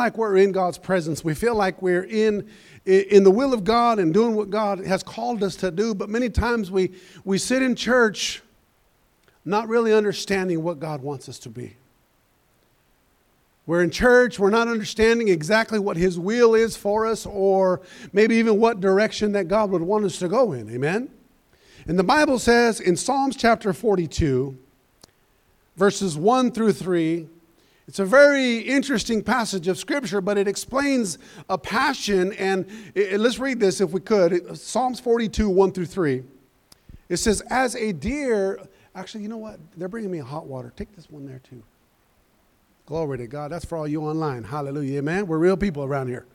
like we're in God's presence. We feel like we're in, in the will of God and doing what God has called us to do. But many times we, we sit in church not really understanding what God wants us to be. We're in church, we're not understanding exactly what His will is for us, or maybe even what direction that God would want us to go in. Amen? And the Bible says in Psalms chapter 42, verses 1 through 3, it's a very interesting passage of Scripture, but it explains a passion. And it, let's read this if we could. Psalms 42, 1 through 3. It says, As a deer, actually, you know what? They're bringing me hot water. Take this one there too. Glory to God. That's for all you online. Hallelujah. Amen. We're real people around here.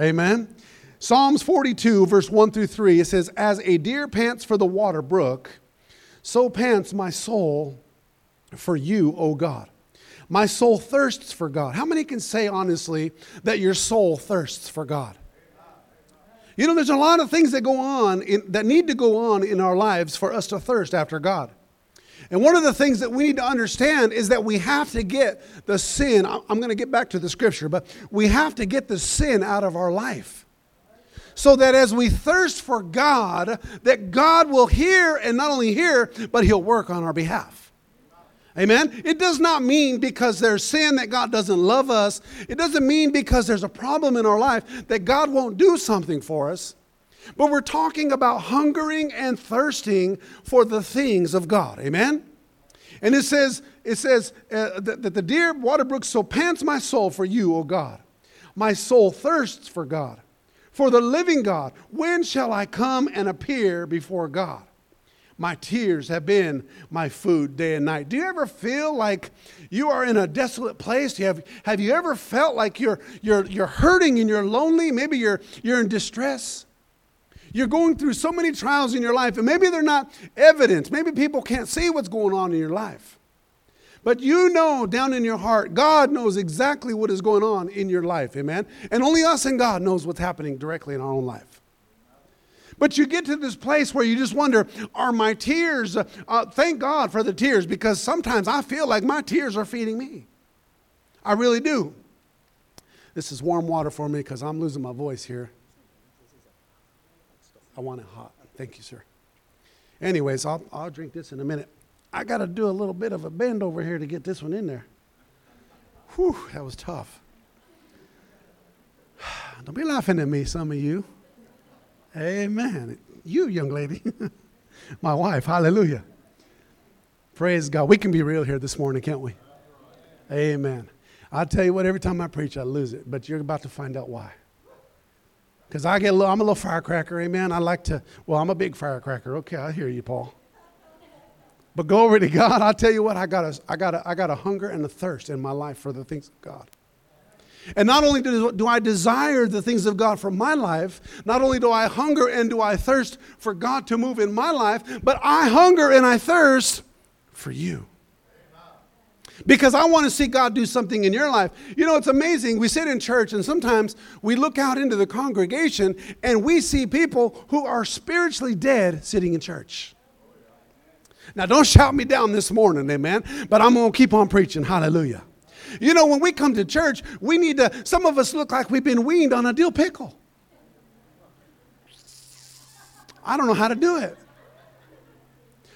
Amen. Psalms 42, verse 1 through 3, it says, As a deer pants for the water brook, so pants my soul for you, O God. My soul thirsts for God. How many can say honestly that your soul thirsts for God? You know, there's a lot of things that go on, in, that need to go on in our lives for us to thirst after God. And one of the things that we need to understand is that we have to get the sin, I'm going to get back to the scripture, but we have to get the sin out of our life. So that as we thirst for God, that God will hear and not only hear, but He'll work on our behalf. Amen. It does not mean because there's sin that God doesn't love us. It doesn't mean because there's a problem in our life that God won't do something for us. But we're talking about hungering and thirsting for the things of God. Amen. And it says, it says uh, that, that the deer water brook so pants my soul for you, O God. My soul thirsts for God, for the living God. When shall I come and appear before God? My tears have been my food day and night. Do you ever feel like you are in a desolate place? Have, have you ever felt like you're, you're, you're hurting and you're lonely? Maybe you're, you're in distress. You're going through so many trials in your life, and maybe they're not evident. Maybe people can't see what's going on in your life. But you know down in your heart, God knows exactly what is going on in your life, amen? And only us and God knows what's happening directly in our own life. But you get to this place where you just wonder, are my tears, uh, thank God for the tears, because sometimes I feel like my tears are feeding me. I really do. This is warm water for me because I'm losing my voice here. I want it hot. Thank you, sir. Anyways, I'll, I'll drink this in a minute. I got to do a little bit of a bend over here to get this one in there. Whew, that was tough. Don't be laughing at me, some of you. Amen. You, young lady, my wife, hallelujah. Praise God. We can be real here this morning, can't we? Amen. I'll tell you what, every time I preach, I lose it, but you're about to find out why. Because I get a little, I'm a little firecracker, amen. I like to, well, I'm a big firecracker. Okay, I hear you, Paul. But glory to God, I'll tell you what, I got a, I got a, I got a hunger and a thirst in my life for the things of God. And not only do, I desire the things of God for my life, not only do I hunger and do I thirst for God to move in my life, but I hunger and I thirst for you. Because I want to see God do something in your life. You know, it's amazing. We sit in church and sometimes we look out into the congregation and we see people who are spiritually dead sitting in church. Now, don't shout me down this morning, amen, but I'm going to keep on preaching. Hallelujah. You know, when we come to church, we need to, some of us look like we've been weaned on a dill pickle. I don't know how to do it.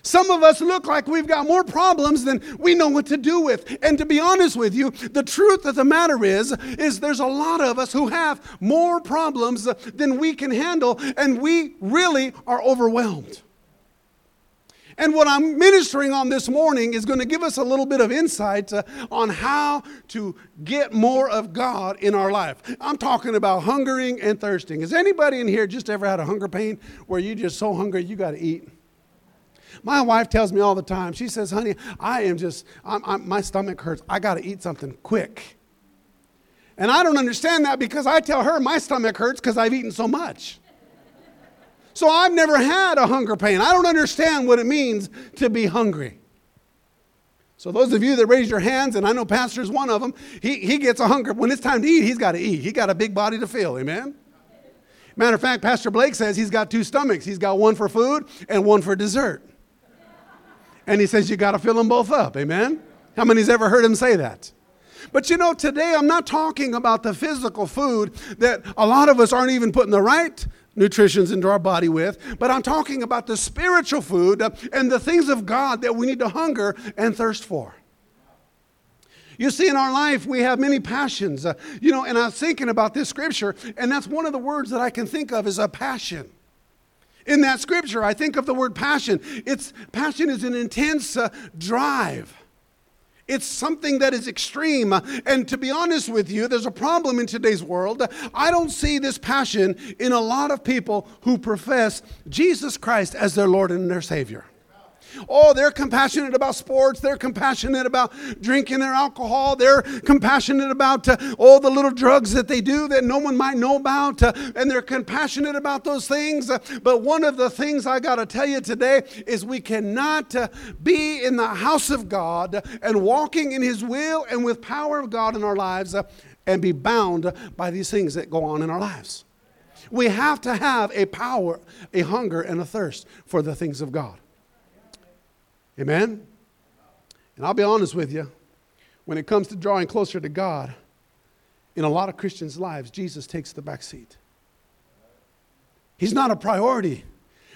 Some of us look like we've got more problems than we know what to do with. And to be honest with you, the truth of the matter is is there's a lot of us who have more problems than we can handle and we really are overwhelmed. And what I'm ministering on this morning is going to give us a little bit of insight uh, on how to get more of God in our life. I'm talking about hungering and thirsting. Has anybody in here just ever had a hunger pain where you just so hungry you got to eat? My wife tells me all the time, she says, honey, I am just, I'm, I'm, my stomach hurts. I got to eat something quick. And I don't understand that because I tell her my stomach hurts because I've eaten so much. So I've never had a hunger pain. I don't understand what it means to be hungry. So those of you that raised your hands, and I know Pastor's one of them, he, he gets a hunger. When it's time to eat, he's got to eat. He got a big body to fill. Amen? Matter of fact, Pastor Blake says he's got two stomachs. He's got one for food and one for dessert. And he says you got to fill them both up. Amen? How many's ever heard him say that? But you know, today I'm not talking about the physical food that a lot of us aren't even putting the right nutritions into our body with, but I'm talking about the spiritual food and the things of God that we need to hunger and thirst for. You see, in our life, we have many passions. Uh, you know, and I was thinking about this scripture, and that's one of the words that I can think of is a passion. In that scripture, I think of the word passion. It's passion is an intense uh, drive. It's something that is extreme. And to be honest with you, there's a problem in today's world. I don't see this passion in a lot of people who profess Jesus Christ as their Lord and their Savior. Oh, they're compassionate about sports. They're compassionate about drinking their alcohol. They're compassionate about uh, all the little drugs that they do that no one might know about. Uh, and they're compassionate about those things. Uh, but one of the things I got to tell you today is we cannot uh, be in the house of God and walking in His will and with power of God in our lives uh, and be bound by these things that go on in our lives. We have to have a power, a hunger, and a thirst for the things of God. Amen? And I'll be honest with you, when it comes to drawing closer to God, in a lot of Christians' lives, Jesus takes the back seat. He's not a priority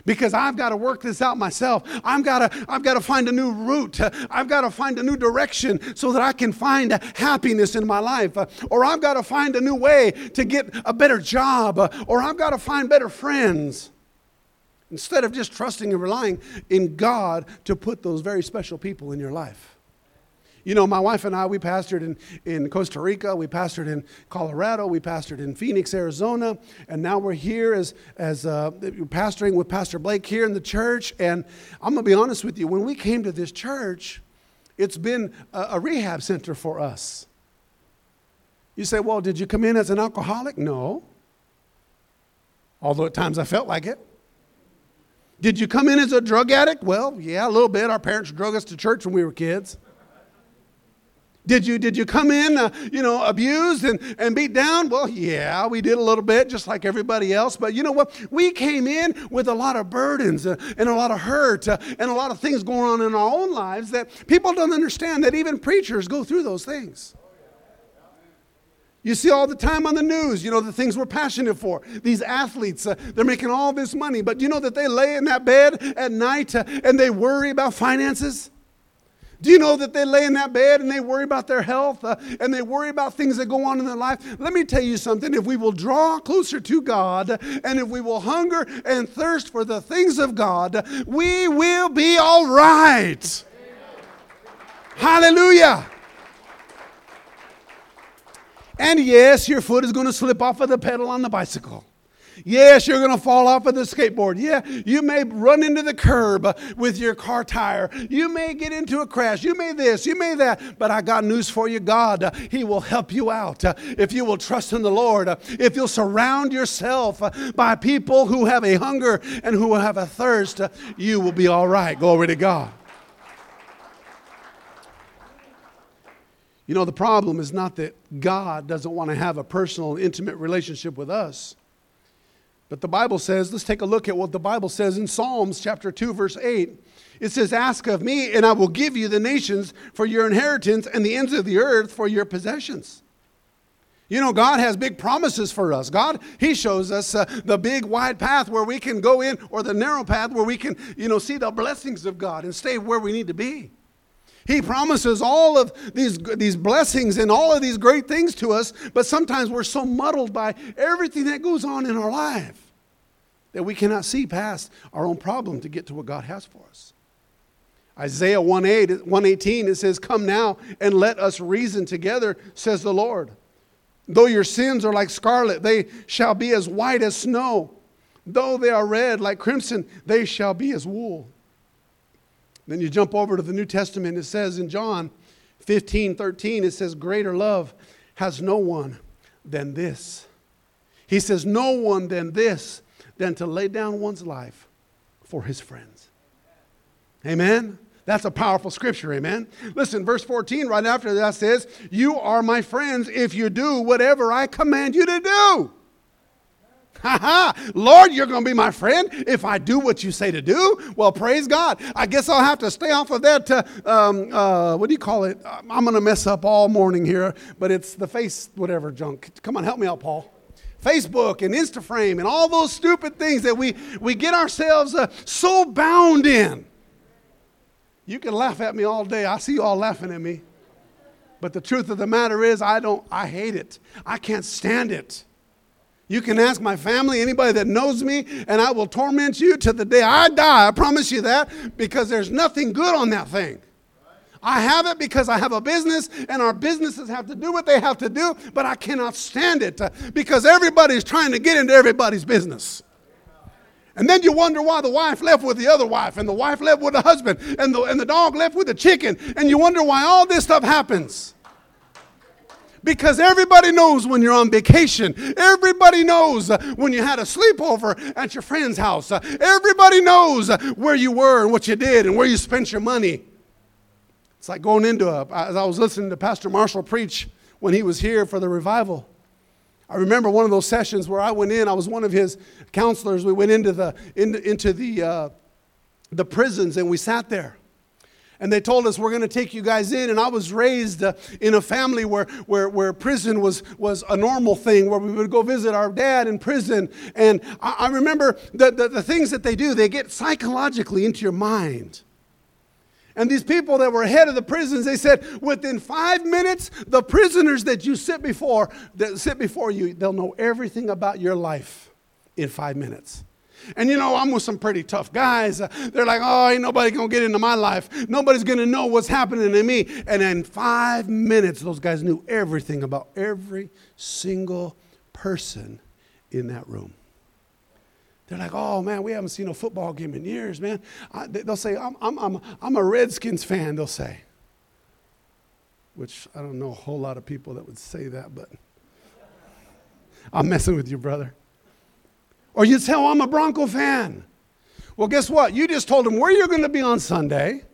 because I've got to work this out myself. I've got to, I've got to find a new route. I've got to find a new direction so that I can find happiness in my life. Or I've got to find a new way to get a better job. Or I've got to find better friends. Instead of just trusting and relying in God to put those very special people in your life. You know, my wife and I, we pastored in, in Costa Rica, we pastored in Colorado, we pastored in Phoenix, Arizona, and now we're here as, as uh, pastoring with Pastor Blake here in the church. And I'm going to be honest with you, when we came to this church, it's been a, a rehab center for us. You say, well, did you come in as an alcoholic? No. Although at times I felt like it. Did you come in as a drug addict? Well, yeah, a little bit. Our parents drug us to church when we were kids. Did you, did you come in, uh, you know, abused and, and beat down? Well, yeah, we did a little bit, just like everybody else. But you know what? We came in with a lot of burdens uh, and a lot of hurt uh, and a lot of things going on in our own lives that people don't understand that even preachers go through those things. You see all the time on the news, you know, the things we're passionate for. These athletes, uh, they're making all this money, but you know that they lay in that bed at night uh, and they worry about finances? Do you know that they lay in that bed and they worry about their health uh, and they worry about things that go on in their life? Let me tell you something. If we will draw closer to God and if we will hunger and thirst for the things of God, we will be all right. Hallelujah. And yes, your foot is going to slip off of the pedal on the bicycle. Yes, you're going to fall off of the skateboard. Yeah, you may run into the curb with your car tire. You may get into a crash. You may this, you may that. But I got news for you God, He will help you out. If you will trust in the Lord, if you'll surround yourself by people who have a hunger and who have a thirst, you will be all right. Glory to God. You know, the problem is not that God doesn't want to have a personal, intimate relationship with us. But the Bible says, let's take a look at what the Bible says in Psalms chapter 2, verse 8. It says, Ask of me, and I will give you the nations for your inheritance and the ends of the earth for your possessions. You know, God has big promises for us. God, He shows us uh, the big wide path where we can go in, or the narrow path where we can, you know, see the blessings of God and stay where we need to be. He promises all of these, these blessings and all of these great things to us, but sometimes we're so muddled by everything that goes on in our life that we cannot see past our own problem to get to what God has for us. Isaiah 118, it says, Come now and let us reason together, says the Lord. Though your sins are like scarlet, they shall be as white as snow. Though they are red like crimson, they shall be as wool. Then you jump over to the New Testament, it says in John 15 13, it says, Greater love has no one than this. He says, No one than this, than to lay down one's life for his friends. Amen? That's a powerful scripture, amen? Listen, verse 14, right after that says, You are my friends if you do whatever I command you to do. Ha ha! Lord, you're going to be my friend if I do what you say to do. Well, praise God. I guess I'll have to stay off of that. Uh, um, uh, what do you call it? I'm going to mess up all morning here, but it's the face, whatever junk. Come on, help me out, Paul. Facebook and Instaframe and all those stupid things that we, we get ourselves uh, so bound in. You can laugh at me all day. I see you all laughing at me. But the truth of the matter is, I don't, I hate it. I can't stand it. You can ask my family, anybody that knows me, and I will torment you to the day I die. I promise you that because there's nothing good on that thing. I have it because I have a business and our businesses have to do what they have to do, but I cannot stand it uh, because everybody's trying to get into everybody's business. And then you wonder why the wife left with the other wife, and the wife left with the husband, and the, and the dog left with the chicken, and you wonder why all this stuff happens. Because everybody knows when you're on vacation. Everybody knows uh, when you had a sleepover at your friend's house. Uh, everybody knows uh, where you were and what you did and where you spent your money. It's like going into a, as I was listening to Pastor Marshall preach when he was here for the revival. I remember one of those sessions where I went in, I was one of his counselors. We went into the, into, into the, uh, the prisons and we sat there and they told us we're going to take you guys in. And i was raised uh, in a family where, where, where prison was, was a normal thing where we would go visit our dad in prison. And i, I remember the, the, the things that they do they get psychologically into your mind. And these people that were head of the prisons, they said, within five minutes, the prisoners that you sit before, that sit before you, they'll know everything about your life in five minutes. And you know, I'm with some pretty tough guys. Uh, they're like, oh, ain't nobody gonna get into my life. Nobody's gonna know what's happening to me. And in five minutes, those guys knew everything about every single person in that room. They're like, oh man, we haven't seen a football game in years, man. I, they'll say, I'm, I'm, I'm, I'm a Redskins fan, they'll say. Which I don't know a whole lot of people that would say that, but I'm messing with you, brother. Or you tell I'm a Bronco fan. Well, guess what? You just told them where you're going to be on Sunday.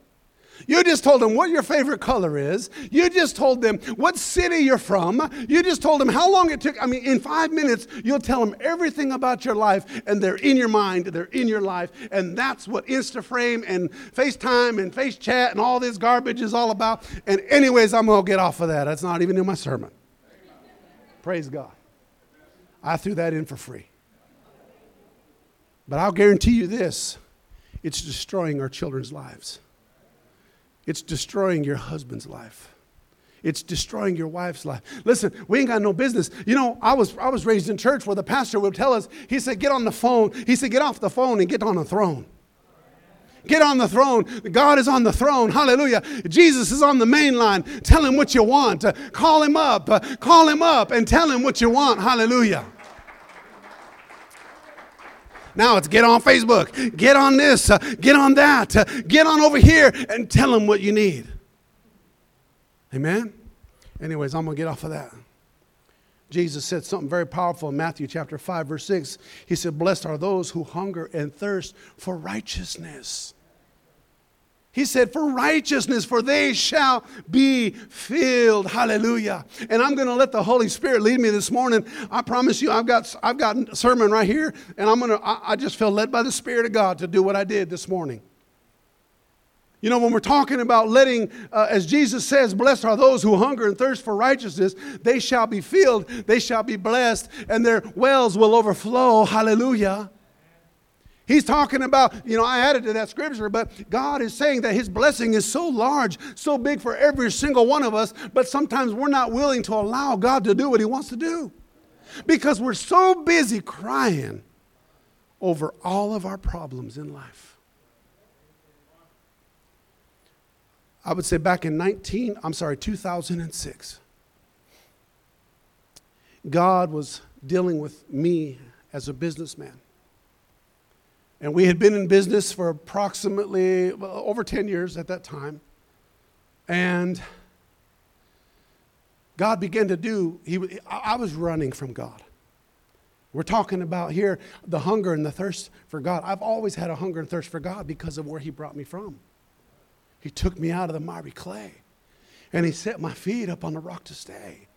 You just told them what your favorite color is. You just told them what city you're from. You just told them how long it took. I mean, in five minutes, you'll tell them everything about your life, and they're in your mind, they're in your life. And that's what Instaframe and FaceTime and FaceChat and all this garbage is all about. And, anyways, I'm going to get off of that. That's not even in my sermon. Praise God. I threw that in for free. But I'll guarantee you this it's destroying our children's lives, it's destroying your husband's life. It's destroying your wife's life. Listen, we ain't got no business. You know, I was, I was raised in church where the pastor would tell us, he said, get on the phone. He said, get off the phone and get on the throne. Get on the throne. God is on the throne. Hallelujah. Jesus is on the main line. Tell him what you want. Uh, call him up. Uh, call him up and tell him what you want. Hallelujah. Now it's get on Facebook, get on this, uh, get on that, uh, get on over here, and tell them what you need. Amen? Anyways, I'm going to get off of that. Jesus said something very powerful in Matthew chapter 5, verse 6. He said, Blessed are those who hunger and thirst for righteousness he said, For righteousness, for they shall be filled. Hallelujah. And I'm going to let the Holy Spirit lead me this morning. I promise you, I've got, I've got a sermon right here, and I'm going to, I, just feel led by the Spirit of God to do what I did this morning. You know, when we're talking about letting, uh, as Jesus says, blessed are those who hunger and thirst for righteousness, they shall be filled, they shall be blessed, and their wells will overflow. Hallelujah. He's talking about, you know, I added to that scripture, but God is saying that His blessing is so large, so big for every single one of us, but sometimes we're not willing to allow God to do what He wants to do because we're so busy crying over all of our problems in life. I would say back in 19, I'm sorry, 2006, God was dealing with me as a businessman. And we had been in business for approximately well, over 10 years at that time. And God began to do, he, I was running from God. We're talking about here the hunger and the thirst for God. I've always had a hunger and thirst for God because of where He brought me from. He took me out of the miry clay and He set my feet up on the rock to stay.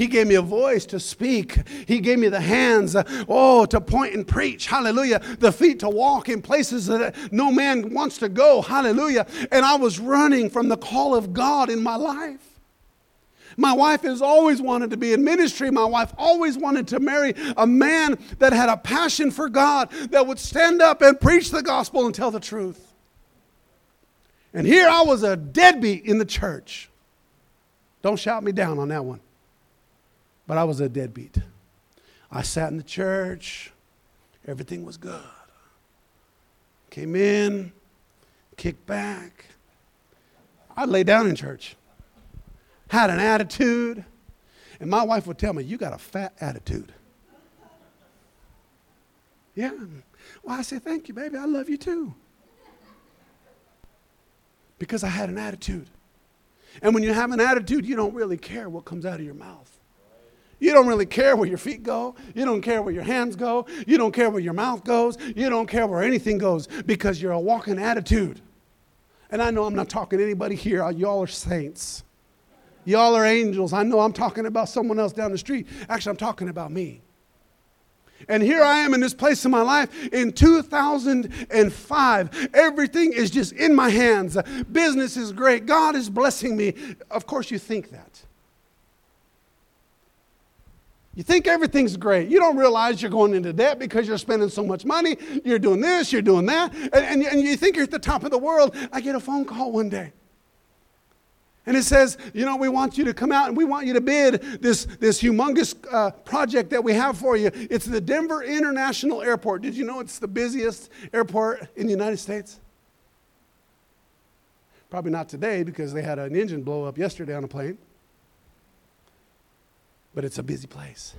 He gave me a voice to speak. He gave me the hands, uh, oh, to point and preach. Hallelujah. The feet to walk in places that no man wants to go. Hallelujah. And I was running from the call of God in my life. My wife has always wanted to be in ministry. My wife always wanted to marry a man that had a passion for God, that would stand up and preach the gospel and tell the truth. And here I was a deadbeat in the church. Don't shout me down on that one but I was a deadbeat. I sat in the church, everything was good. Came in, kicked back. I'd lay down in church, had an attitude, and my wife would tell me, You got a fat attitude. Yeah. Well, I say, Thank you, baby. I love you too. Because I had an attitude. And when you have an attitude, you don't really care what comes out of your mouth. You don't really care where your feet go. You don't care where your hands go. You don't care where your mouth goes. You don't care where anything goes because you're a walking attitude. And I know I'm not talking to anybody here. Y'all are saints. Y'all are angels. I know I'm talking about someone else down the street. Actually, I'm talking about me. And here I am in this place in my life in 2005. Everything is just in my hands. Business is great. God is blessing me. Of course, you think that. You think everything's great. You don't realize you're going into debt because you're spending so much money. You're doing this, you're doing that, and, and, and you think you're at the top of the world. I get a phone call one day. And it says, you know, we want you to come out and we want you to bid this, this humongous uh, project that we have for you. It's the Denver International Airport. Did you know it's the busiest airport in the United States? Probably not today because they had an engine blow up yesterday on a plane but it's a busy place.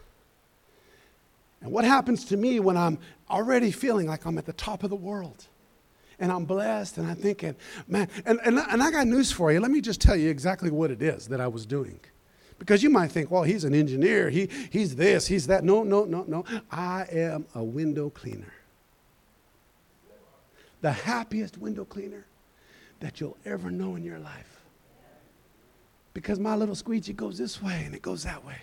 And what happens to me when I'm already feeling like I'm at the top of the world? And I'm blessed, and I'm thinking, man, and, and, and I got news for you. Let me just tell you exactly what it is that I was doing. Because you might think, well, he's an engineer, he, he's this, he's that. No, no, no, no. I am a window cleaner. The happiest window cleaner that you'll ever know in your life. Because my little squeegee goes this way and it goes that way.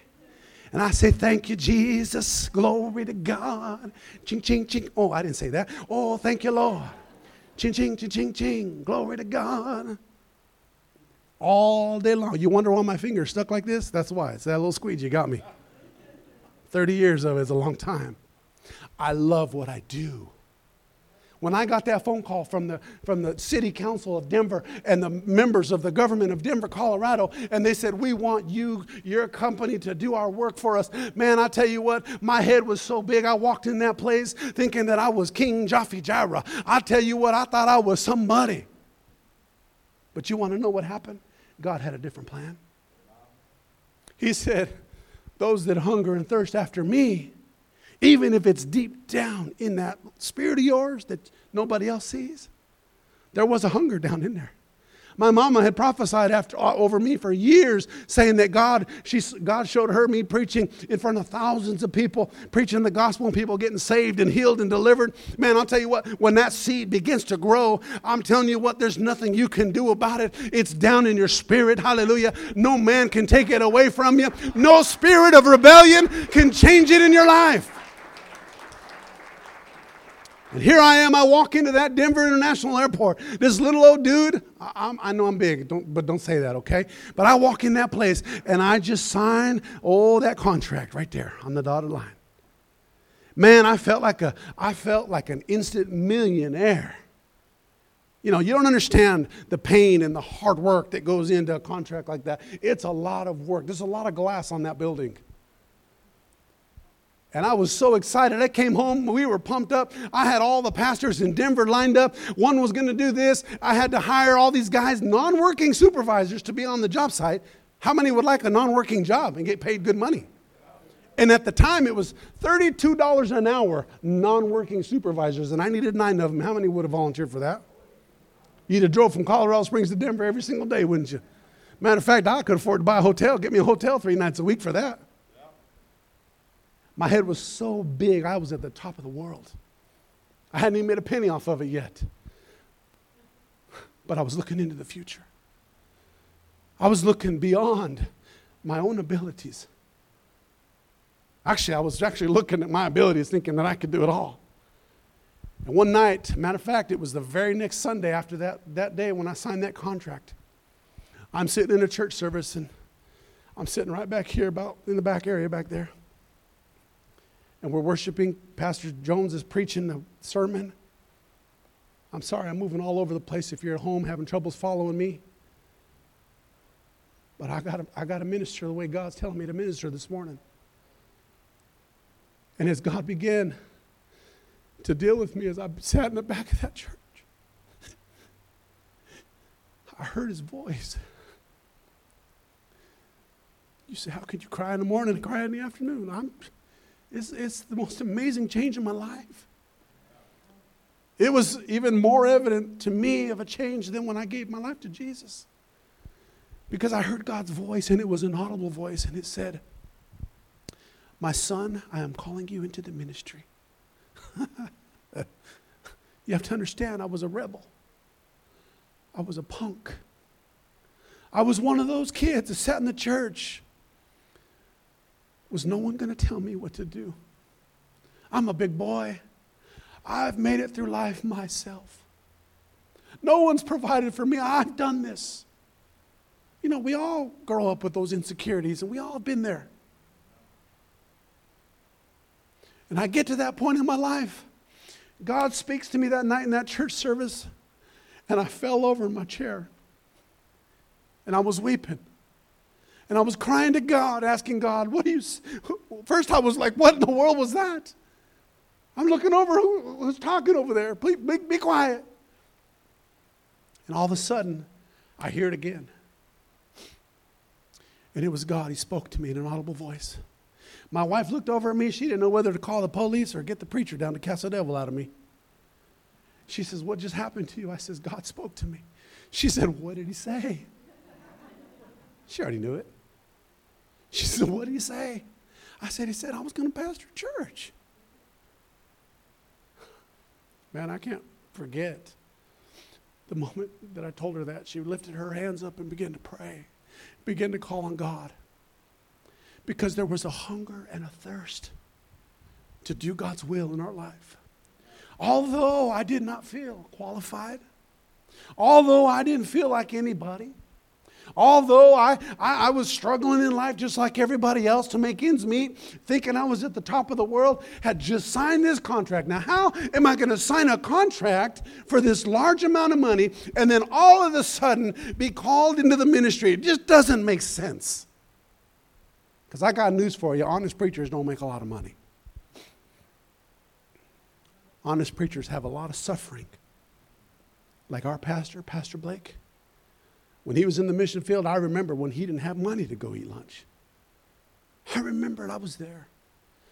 And I say, Thank you, Jesus. Glory to God. Ching, ching, ching. Oh, I didn't say that. Oh, thank you, Lord. Ching, ching, ching, ching, ching. Glory to God. All day long. You wonder why my finger's stuck like this? That's why. It's that little squeegee got me. 30 years of it is a long time. I love what I do. When I got that phone call from the, from the city council of Denver and the members of the government of Denver, Colorado, and they said, We want you, your company, to do our work for us. Man, I tell you what, my head was so big. I walked in that place thinking that I was King Jaffe Joffer. I tell you what, I thought I was somebody. But you want to know what happened? God had a different plan. He said, Those that hunger and thirst after me, even if it's deep down in that spirit of yours that nobody else sees. There was a hunger down in there. My mama had prophesied after, uh, over me for years, saying that God, she, God showed her me preaching in front of thousands of people, preaching the gospel and people getting saved and healed and delivered. Man, I'll tell you what, when that seed begins to grow, I'm telling you what, there's nothing you can do about it. It's down in your spirit. Hallelujah. No man can take it away from you. No spirit of rebellion can change it in your life. And here I am, I walk into that Denver International Airport. This little old dude, I, I, know I'm big, don't, but don't say that, okay? But I walk in that place and I just sign, oh, that contract right there on the dotted line. Man, I felt like a, I felt like an instant millionaire. You know, you don't understand the pain and the hard work that goes into a contract like that. It's a lot of work. There's a lot of glass on that building. And I was so excited. I came home, we were pumped up. I had all the pastors in Denver lined up. One was going to do this. I had to hire all these guys, non working supervisors, to be on the job site. How many would like a non working job and get paid good money? And at the time, it was $32 an hour, non working supervisors, and I needed nine of them. How many would have volunteered for that? You'd have drove from Colorado Springs to Denver every single day, wouldn't you? Matter of fact, I could afford to buy a hotel, get me a hotel three nights a week for that. My head was so big, I was at the top of the world. I hadn't even made a penny off of it yet. But I was looking into the future. I was looking beyond my own abilities. Actually, I was actually looking at my abilities, thinking that I could do it all. And one night, matter of fact, it was the very next Sunday after that, that day when I signed that contract. I'm sitting in a church service and I'm sitting right back here, about in the back area back there. And we're worshiping. Pastor Jones is preaching the sermon. I'm sorry, I'm moving all over the place if you're at home having troubles following me. But I got I got to minister the way God's telling me to minister this morning. And as God began to deal with me as I sat in the back of that church, I heard his voice. You say, How could you cry in the morning and cry in the afternoon? I'm, it's, it's the most amazing change in my life. It was even more evident to me of a change than when I gave my life to Jesus. Because I heard God's voice, and it was an audible voice, and it said, My son, I am calling you into the ministry. you have to understand, I was a rebel, I was a punk. I was one of those kids that sat in the church was no one going to tell me what to do? I'm a big boy. I've made it through life myself. No one's provided for me. I've done this. You know, we all grow up with those insecurities, and we all have been there. And I get to that point in my life. God speaks to me that night in that church service, and I fell over in my chair. And I was weeping. And I was crying to God, asking God, what do you. First, I was like, what in the world was that? I'm looking over, who, who's talking over there? Please be, be quiet. And all of a sudden, I hear it again. And it was God. He spoke to me in an audible voice. My wife looked over at me. She didn't know whether to call the police or get the preacher down to cast the devil out of me. She says, What just happened to you? I says, God spoke to me. She said, What did he say? She already knew it. She said, What did he say? I said, He said, I was going to pastor church. Man, I can't forget the moment that I told her that. She lifted her hands up and began to pray, began to call on God. Because there was a hunger and a thirst to do God's will in our life. Although I did not feel qualified, although I didn't feel like anybody, Although I, I, I, was struggling in life just like everybody else to make ends meet, thinking I was at the top of the world, had just signed this contract. Now, how am I going to sign a contract for this large amount of money and then all of a sudden be called into the ministry? It just doesn't make sense. Because I got news for you honest preachers don't make a lot of money. Honest preachers have a lot of suffering. Like our pastor, Pastor Blake. When he was in the mission field, I remember when he didn't have money to go eat lunch. I remembered I was there.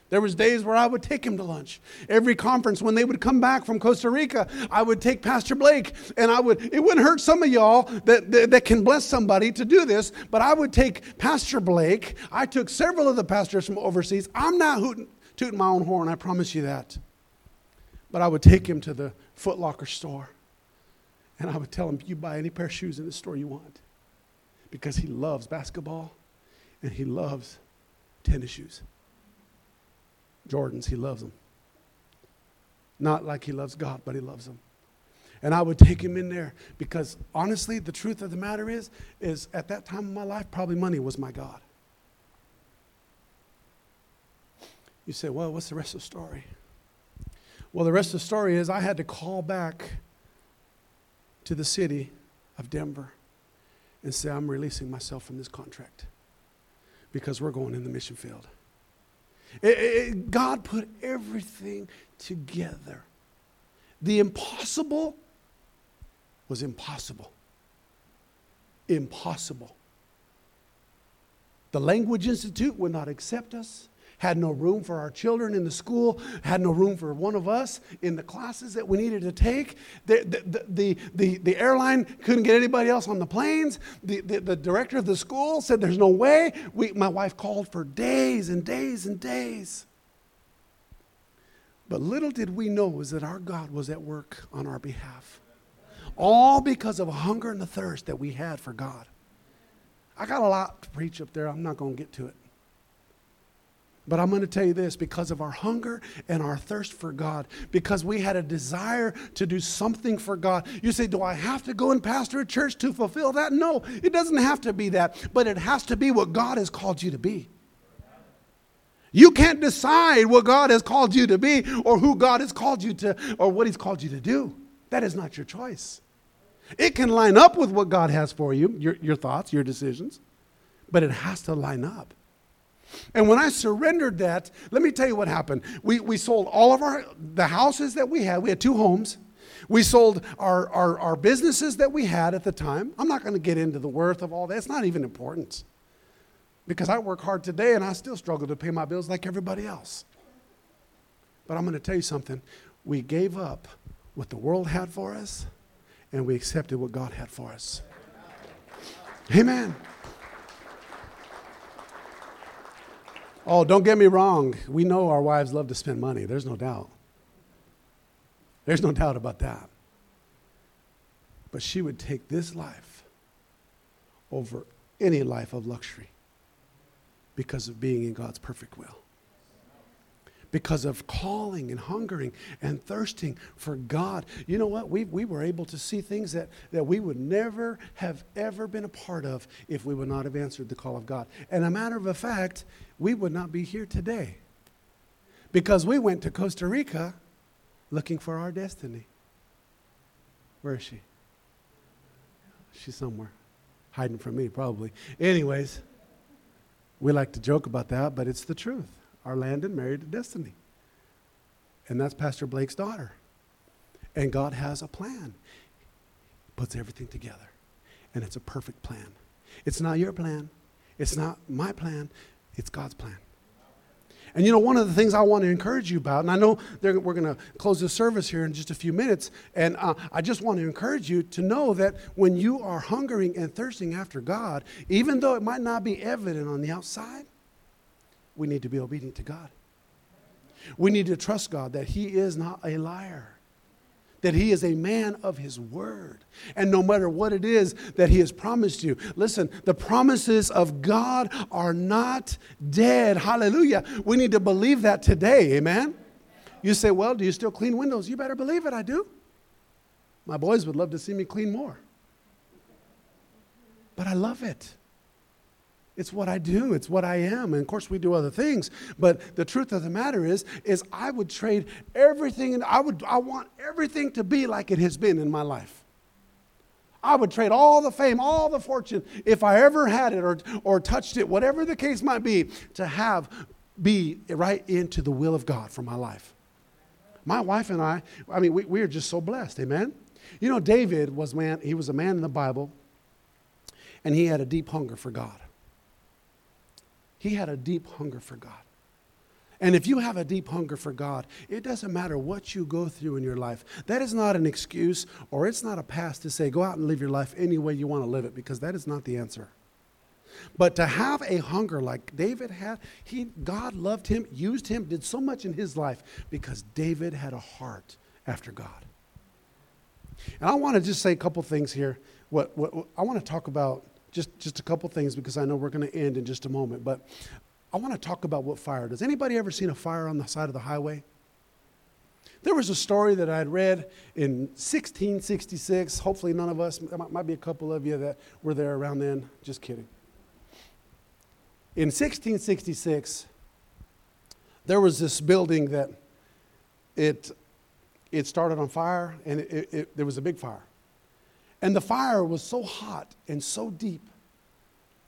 There was days where I would take him to lunch. Every conference when they would come back from Costa Rica, I would take Pastor Blake and I would it wouldn't hurt some of y'all that, that, that can bless somebody to do this, but I would take Pastor Blake. I took several of the pastors from overseas. I'm not hooting, tooting my own horn, I promise you that. But I would take him to the Foot Locker store. And I would tell him, You buy any pair of shoes in the store you want. Because he loves basketball and he loves tennis shoes. Jordans, he loves them. Not like he loves God, but he loves them. And I would take him in there because honestly, the truth of the matter is, is at that time of my life, probably money was my God. You say, well, what's the rest of the story? Well, the rest of the story is I had to call back to the city of Denver and say, I'm releasing myself from this contract because we're going in the mission field. It, it, God put everything together. The impossible was impossible. Impossible. The Language Institute would not accept us had no room for our children in the school, had no room for one of us in the classes that we needed to take. The, the, the, the, the airline couldn't get anybody else on the planes. The, the, the director of the school said, There's no way. We, my wife called for days and days and days. But little did we know was that our God was at work on our behalf. All because of a hunger and a thirst that we had for God. I got a lot to preach up there. I'm not going to get to it. But I'm going to tell you this because of our hunger and our thirst for God, because we had a desire to do something for God. You say, Do I have to go and pastor a church to fulfill that? No, it doesn't have to be that, but it has to be what God has called you to be. You can't decide what God has called you to be or who God has called you to or what He's called you to do. That is not your choice. It can line up with what God has for you, your, your thoughts, your decisions, but it has to line up. And when I surrendered that, let me tell you what happened. We, we sold all of our the houses that we had. We had two homes. We sold our, our, our businesses that we had at the time. I'm not going to get into the worth of all that. It's not even important. Because I work hard today and I still struggle to pay my bills like everybody else. But I'm going to tell you something. We gave up what the world had for us and we accepted what God had for us. Amen. Oh, don't get me wrong. We know our wives love to spend money. There's no doubt. There's no doubt about that. But she would take this life over any life of luxury because of being in God's perfect will. Because of calling and hungering and thirsting for God. You know what? We, we were able to see things that, that we would never have ever been a part of if we would not have answered the call of God. And a matter of fact, we would not be here today because we went to Costa Rica looking for our destiny. Where is she? She's somewhere, hiding from me, probably. Anyways. We like to joke about that, but it's the truth. Our Landon married to Destiny. And that's Pastor Blake's daughter. And God has a plan. He puts everything together. And it's a perfect plan. It's not your plan. It's not my plan. It's God's plan. And you know, one of the things I want to encourage you about, and I know we're going to close the service here in just a few minutes, and uh, I just want to encourage you to know that when you are hungering and thirsting after God, even though it might not be evident on the outside, we need to be obedient to God. We need to trust God that He is not a liar that he is a man of his word. And no matter what it is that he has promised you, listen, the promises of God are not dead. Hallelujah. We need to believe that today. Amen. You say, well, do you still clean windows? You better believe it, I do. My boys would love to see me clean more. But I love it. It's what I do. It's what I am. And of course, we do other things. But the truth of the matter is, is I would trade everything, and I would, I want everything to be like it has been in my life. I would trade all the fame, all the fortune, if I ever had it or, or touched it, whatever the case might be, to have be right into the will of God for my life. My wife and I, I mean, we, we are just so blessed, amen? You know, David was man, he was a man in the Bible, and he had a deep hunger for God. He had a deep hunger for God. And if you have a deep hunger for God, it doesn't matter what you go through in your life. That is not an excuse or it's not a pass to say, go out and live your life any way you want to live it, because that is not the answer. But to have a hunger like David had, he, God loved him, used him, did so much in his life because David had a heart after God. And I want to just say a couple things here. What, what, what I want to talk about just, just a couple things because I know we're going to end in just a moment. But I want to talk about what fire does. Anybody ever seen a fire on the side of the highway? There was a story that I had read in 1666. Hopefully, none of us, might be a couple of you that were there around then. Just kidding. In 1666, there was this building that it, it started on fire and it, it, it, there was a big fire. And the fire was so hot and so deep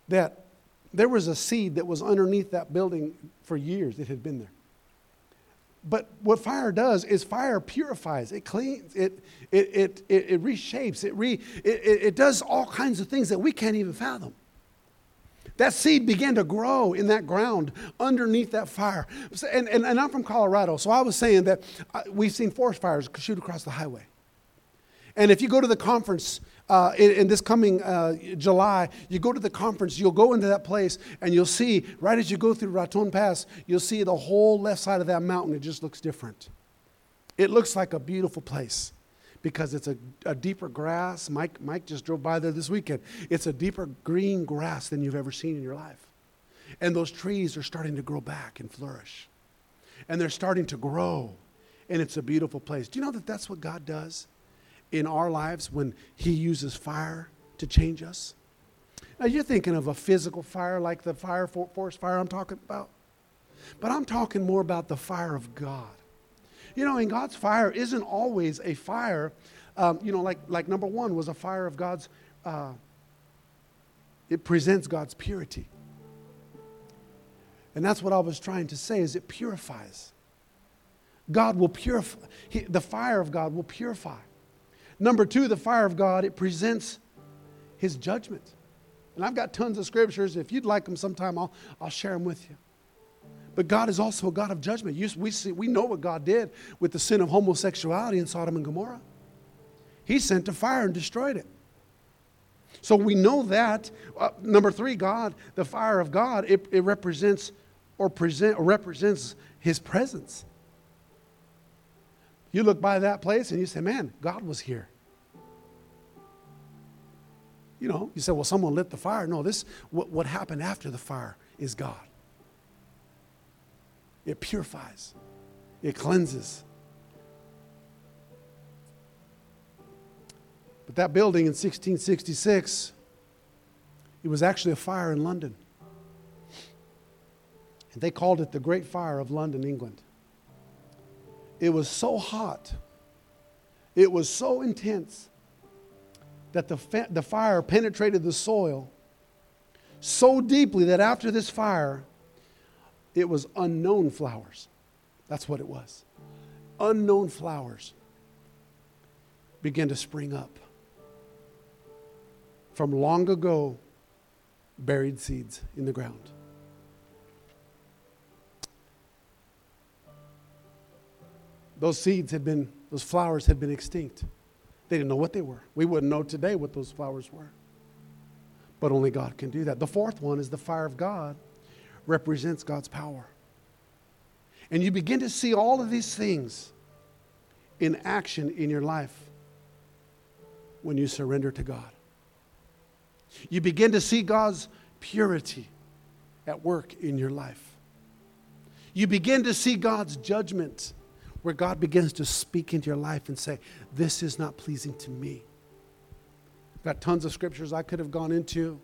that there was a seed that was underneath that building for years. It had been there. But what fire does is fire purifies, it cleans, it, it, it, it, it reshapes, it, re, it, it does all kinds of things that we can't even fathom. That seed began to grow in that ground underneath that fire. And, and, and I'm from Colorado, so I was saying that uh, we've seen forest fires shoot across the highway. And if you go to the conference uh, in, in, this coming uh, July, you go to the conference, you'll go into that place, and you'll see, right as you go through Raton Pass, you'll see the whole left side of that mountain. It just looks different. It looks like a beautiful place because it's a, a deeper grass. Mike, Mike just drove by there this weekend. It's a deeper green grass than you've ever seen in your life. And those trees are starting to grow back and flourish. And they're starting to grow. And it's a beautiful place. Do you know that that's what God does in our lives when He uses fire to change us? Now, you're thinking of a physical fire like the fire, forest fire I'm talking about. But I'm talking more about the fire of God. You know, in God's fire isn't always a fire, um, you know, like, like number one was a fire of God's, uh, it presents God's purity. And that's what I was trying to say is it purifies. God will purify. He, the fire of God will purify. Number two, the fire of God, it presents his judgment. And I've got tons of scriptures. If you'd like them sometime, I'll, I'll share them with you. But God is also a God of judgment. You, we, see, we know what God did with the sin of homosexuality in Sodom and Gomorrah. He sent a fire and destroyed it. So we know that. Uh, number three, God, the fire of God, it, it represents or present or represents His presence. You look by that place and you say, "Man, God was here." You know, you say, "Well, someone lit the fire." No, this what, what happened after the fire is God. It purifies. It cleanses. But that building in 1666, it was actually a fire in London. And they called it the Great Fire of London, England. It was so hot, it was so intense that the, fa- the fire penetrated the soil so deeply that after this fire, it was unknown flowers. That's what it was. Unknown flowers began to spring up from long ago buried seeds in the ground. Those seeds had been, those flowers had been extinct. They didn't know what they were. We wouldn't know today what those flowers were. But only God can do that. The fourth one is the fire of God represents God's power. And you begin to see all of these things in action in your life when you surrender to God. You begin to see God's purity at work in your life. You begin to see God's judgment where God begins to speak into your life and say, This is not pleasing to me. I've got tons of scriptures I could have gone into.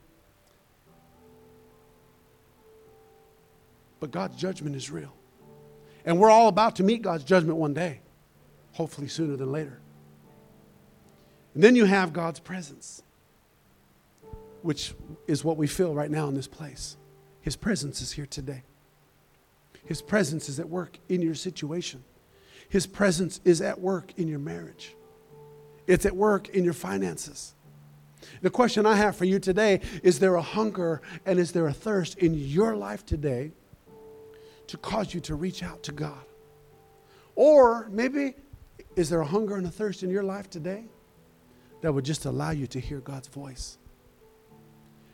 But God's judgment is real. And we're all about to meet God's judgment one day, hopefully sooner than later. And then you have God's presence which is what we feel right now in this place. His presence is here today. His presence is at work in your situation. His presence is at work in your marriage. It's at work in your finances. The question I have for you today is there a hunger and is there a thirst in your life today to cause you to reach out to God? Or maybe is there a hunger and a thirst in your life today that would just allow you to hear God's voice?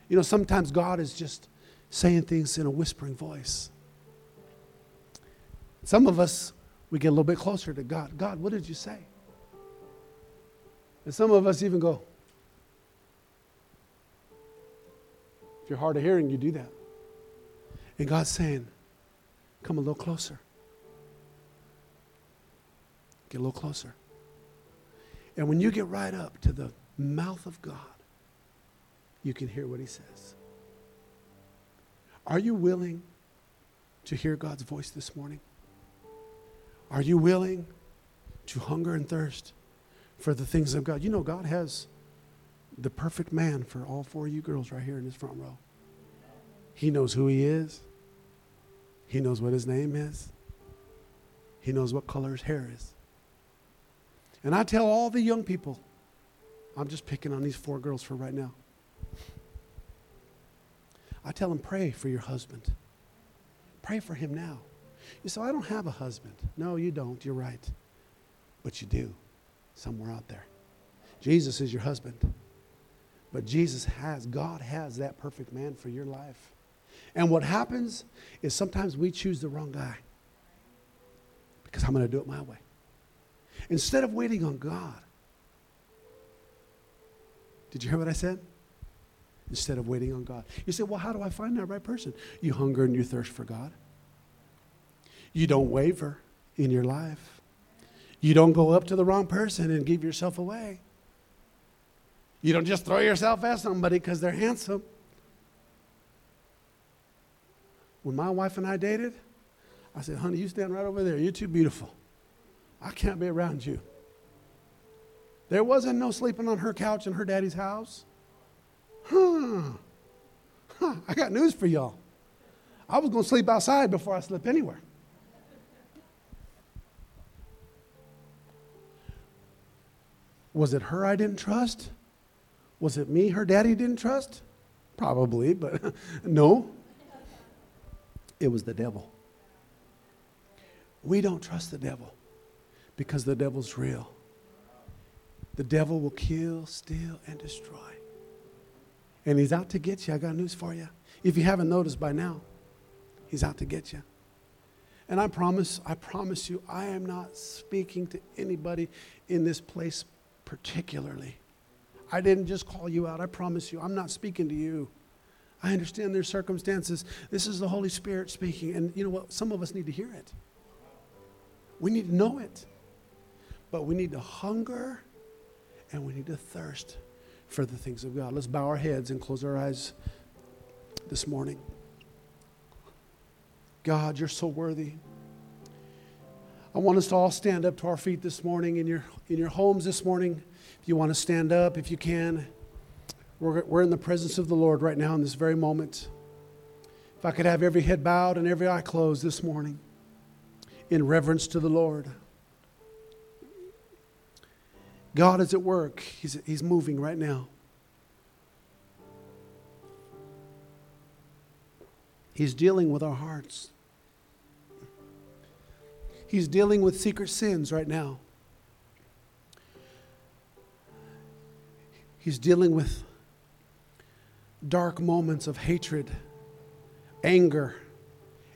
You know, sometimes God is just saying things in a whispering voice. Some of us, we get a little bit closer to God. God, what did you say? And some of us even go, if you're hard of hearing, you do that. And God's saying, come a little closer. Get a little closer. And when you get right up to the mouth of God, you can hear what he says. Are you willing to hear God's voice this morning? Are you willing to hunger and thirst for the things of God? You know, God has the perfect man for all four of you girls right here in this front row. He knows who he is, he knows what his name is, he knows what color his hair is. And I tell all the young people, I'm just picking on these four girls for right now. I tell them, pray for your husband. Pray for him now. You say, I don't have a husband. No, you don't. You're right. But you do, somewhere out there. Jesus is your husband. But Jesus has, God has that perfect man for your life. And what happens is sometimes we choose the wrong guy because I'm going to do it my way. Instead of waiting on God, did you hear what I said? instead of waiting on God. You say, well, how do I find that right person? You hunger and you thirst for God. You don't waver in your life. You don't go up to the wrong person and give yourself away. You don't just throw yourself at somebody because they're handsome. When my wife and I dated, I said, honey, you stand right over there. You're too beautiful. I can't be around you. There wasn't no sleeping on her couch in her daddy's house. Huh. huh. I got news for y'all. I was going to sleep outside before I slept anywhere. Was it her I didn't trust? Was it me her daddy didn't trust? Probably, but no. It was the devil. We don't trust the devil because the devil's real. The devil will kill, steal, and destroy. And he's out to get you. I got news for you. If you haven't noticed by now, he's out to get you. And I promise, I promise you, I am not speaking to anybody in this place particularly. I didn't just call you out. I promise you, I'm not speaking to you. I understand their circumstances. This is the Holy Spirit speaking. And you know what? Some of us need to hear it. We need to know it. But we need to hunger and we need to thirst for the things of God. Let's bow our heads and close our eyes this morning. God, you're so worthy. I want us to all stand up to our feet this morning in your, in your homes this morning. If you want to stand up, if you can, we're, we're in the presence of the Lord right now in this very moment. If I could have every head bowed and every eye closed this morning in reverence to the Lord. God is at work, He's, he's moving right now. He's dealing with our hearts. He's dealing with secret sins right now. He's dealing with dark moments of hatred, anger,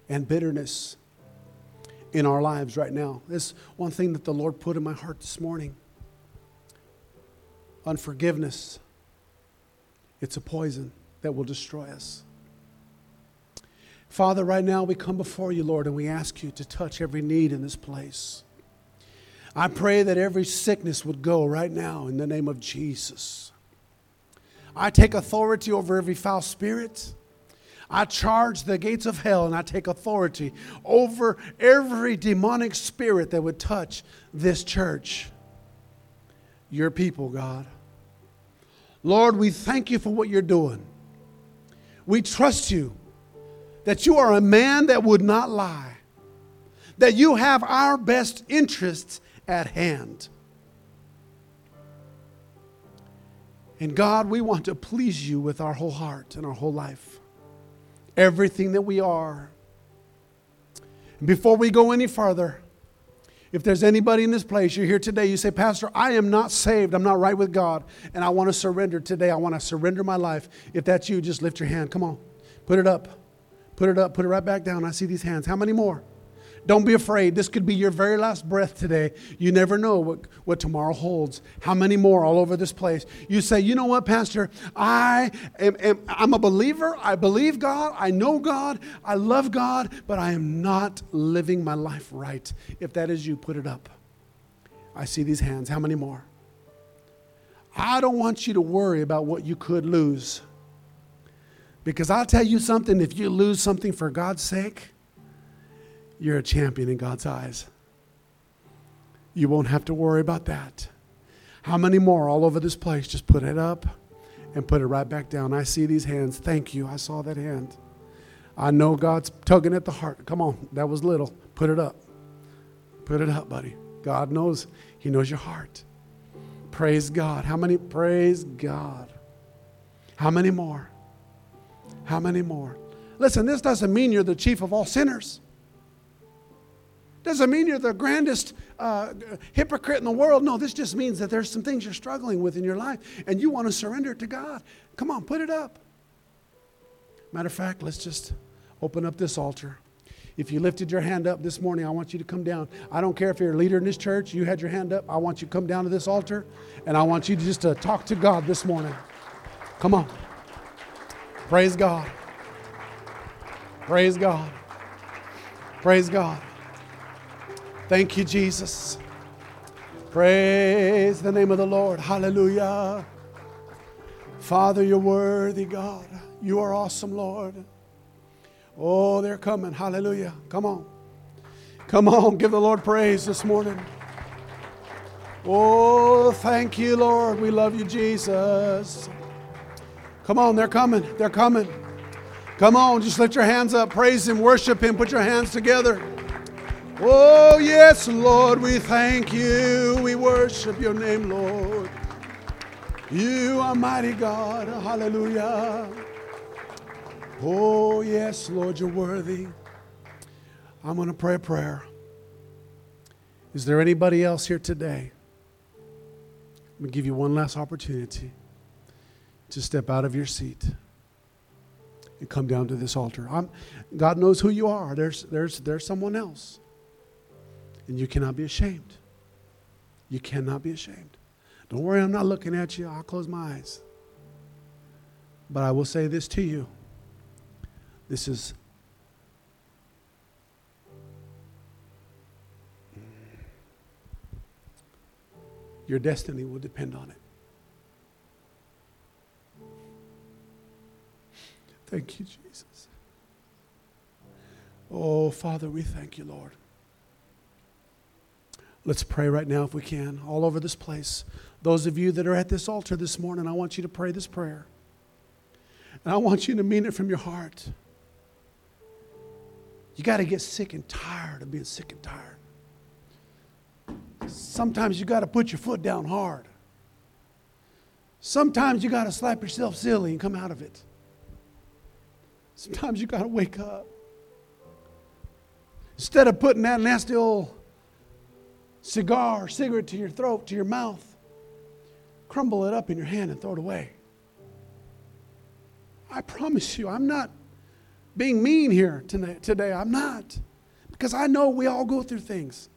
and bitterness in our lives right now. This one thing that the Lord put in my heart this morning unforgiveness. It's a poison that will destroy us. Father, right now we come before you, Lord, and we ask you to touch every need in this place. I pray that every sickness would go right now in the name of Jesus. I take authority over every foul spirit. I charge the gates of hell and I take authority over every demonic spirit that would touch this church, your people, God. Lord, we thank you for what you're doing. We trust you that you are a man that would not lie, that you have our best interests at hand. And God, we want to please you with our whole heart and our whole life, everything that we are. And before we go any further, if there's anybody in this place, you're here today, you say, Pastor, I am not saved. I'm not right with God, and I want to surrender today. I want to surrender my life. If that's you, just lift your hand. Come on. Put it up. Put it up. Put it right back down. I see these hands. How many more? Don't be afraid. This could be your very last breath today. You never know what, what tomorrow holds. How many more all over this place? You say, you know what, Pastor? I am, am I'm a believer. I believe God. I know God. I love God, but I am not living my life right. If that is you, put it up. I see these hands. How many more? I don't want you to worry about what you could lose. Because I'll tell you something if you lose something for God's sake, you're a champion in God's eyes. You won't have to worry about that. How many more all over this place? Just put it up and put it right back down. I see these hands. Thank you. I saw that hand. I know God's tugging at the heart. Come on, that was little. Put it up. Put it up, buddy. God knows. He knows your heart. Praise God. How many? Praise God. How many more? How many more? Listen, this doesn't mean you're the chief of all sinners. Doesn't mean you're the grandest uh, hypocrite in the world. No, this just means that there's some things you're struggling with in your life and you want to surrender it to God. Come on, put it up. Matter of fact, let's just open up this altar. If you lifted your hand up this morning, I want you to come down. I don't care if you're a leader in this church, you had your hand up. I want you to come down to this altar and I want you to just to talk to God this morning. Come on. Praise God. Praise God. Praise God. Thank you, Jesus. Praise the name of the Lord. Hallelujah. Father, you're worthy, God. You are awesome, Lord. Oh, they're coming. Hallelujah. Come on. Come on. Give the Lord praise this morning. Oh, thank you, Lord. We love you, Jesus. Come on. They're coming. They're coming. Come on. Just lift your hands up. Praise Him. Worship Him. Put your hands together. Oh, yes, Lord. We thank you. We worship your name, Lord. You are mighty God. Hallelujah. Oh, yes, Lord, you're worthy. I'm going to pray a prayer. Is there anybody else here today? I'm going to give you one last opportunity to step out of your seat and come down to this altar. I'm, God knows who you are. There's, there's, there's someone else. And you cannot be ashamed. You cannot be ashamed. Don't worry, I'm not looking at you. I'll close my eyes. But I will say this to you this is your destiny will depend on it. Thank you, Jesus. Oh, Father, we thank you, Lord. Let's pray right now if we can, all over this place. Those of you that are at this altar this morning, I want you to pray this prayer. And I want you to mean it from your heart. You got to get sick and tired of being sick and tired. Sometimes you got to put your foot down hard. Sometimes you got to slap yourself silly and come out of it. Sometimes you got to wake up. Instead of putting that nasty old cigar, cigarette to your throat, to your mouth, crumble it up in your hand and throw it away. I promise you, I'm not being mean here today. I'm not. Because I know we all go through things.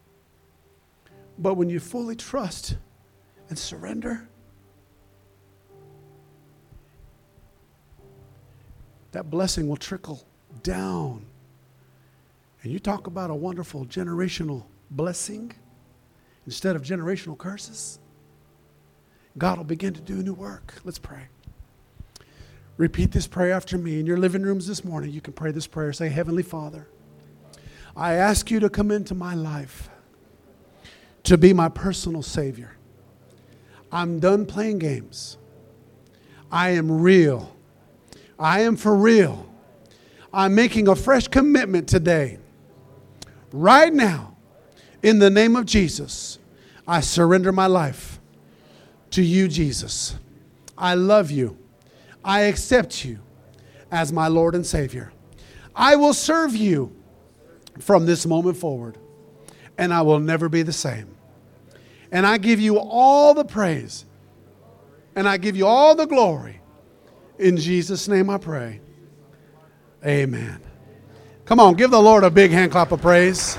But when you fully trust and surrender, that blessing will trickle down. And you talk about a wonderful generational blessing instead of generational curses. God will begin to do new work. Let's pray. Repeat this prayer after me. In your living rooms this morning, you can pray this prayer. Say, Heavenly Father, I ask you to come into my life to be my personal Savior. I'm done playing games. I am real. I am for real. I'm making a fresh commitment today. Right now, in the name of Jesus, I surrender my life to you, Jesus. I love you. I accept you as my Lord and Savior. I will serve you from this moment forward, and I will never be the same. And I give you all the praise, and I give you all the glory. In Jesus' name I pray. Amen. Come on, give the Lord a big hand clap of praise.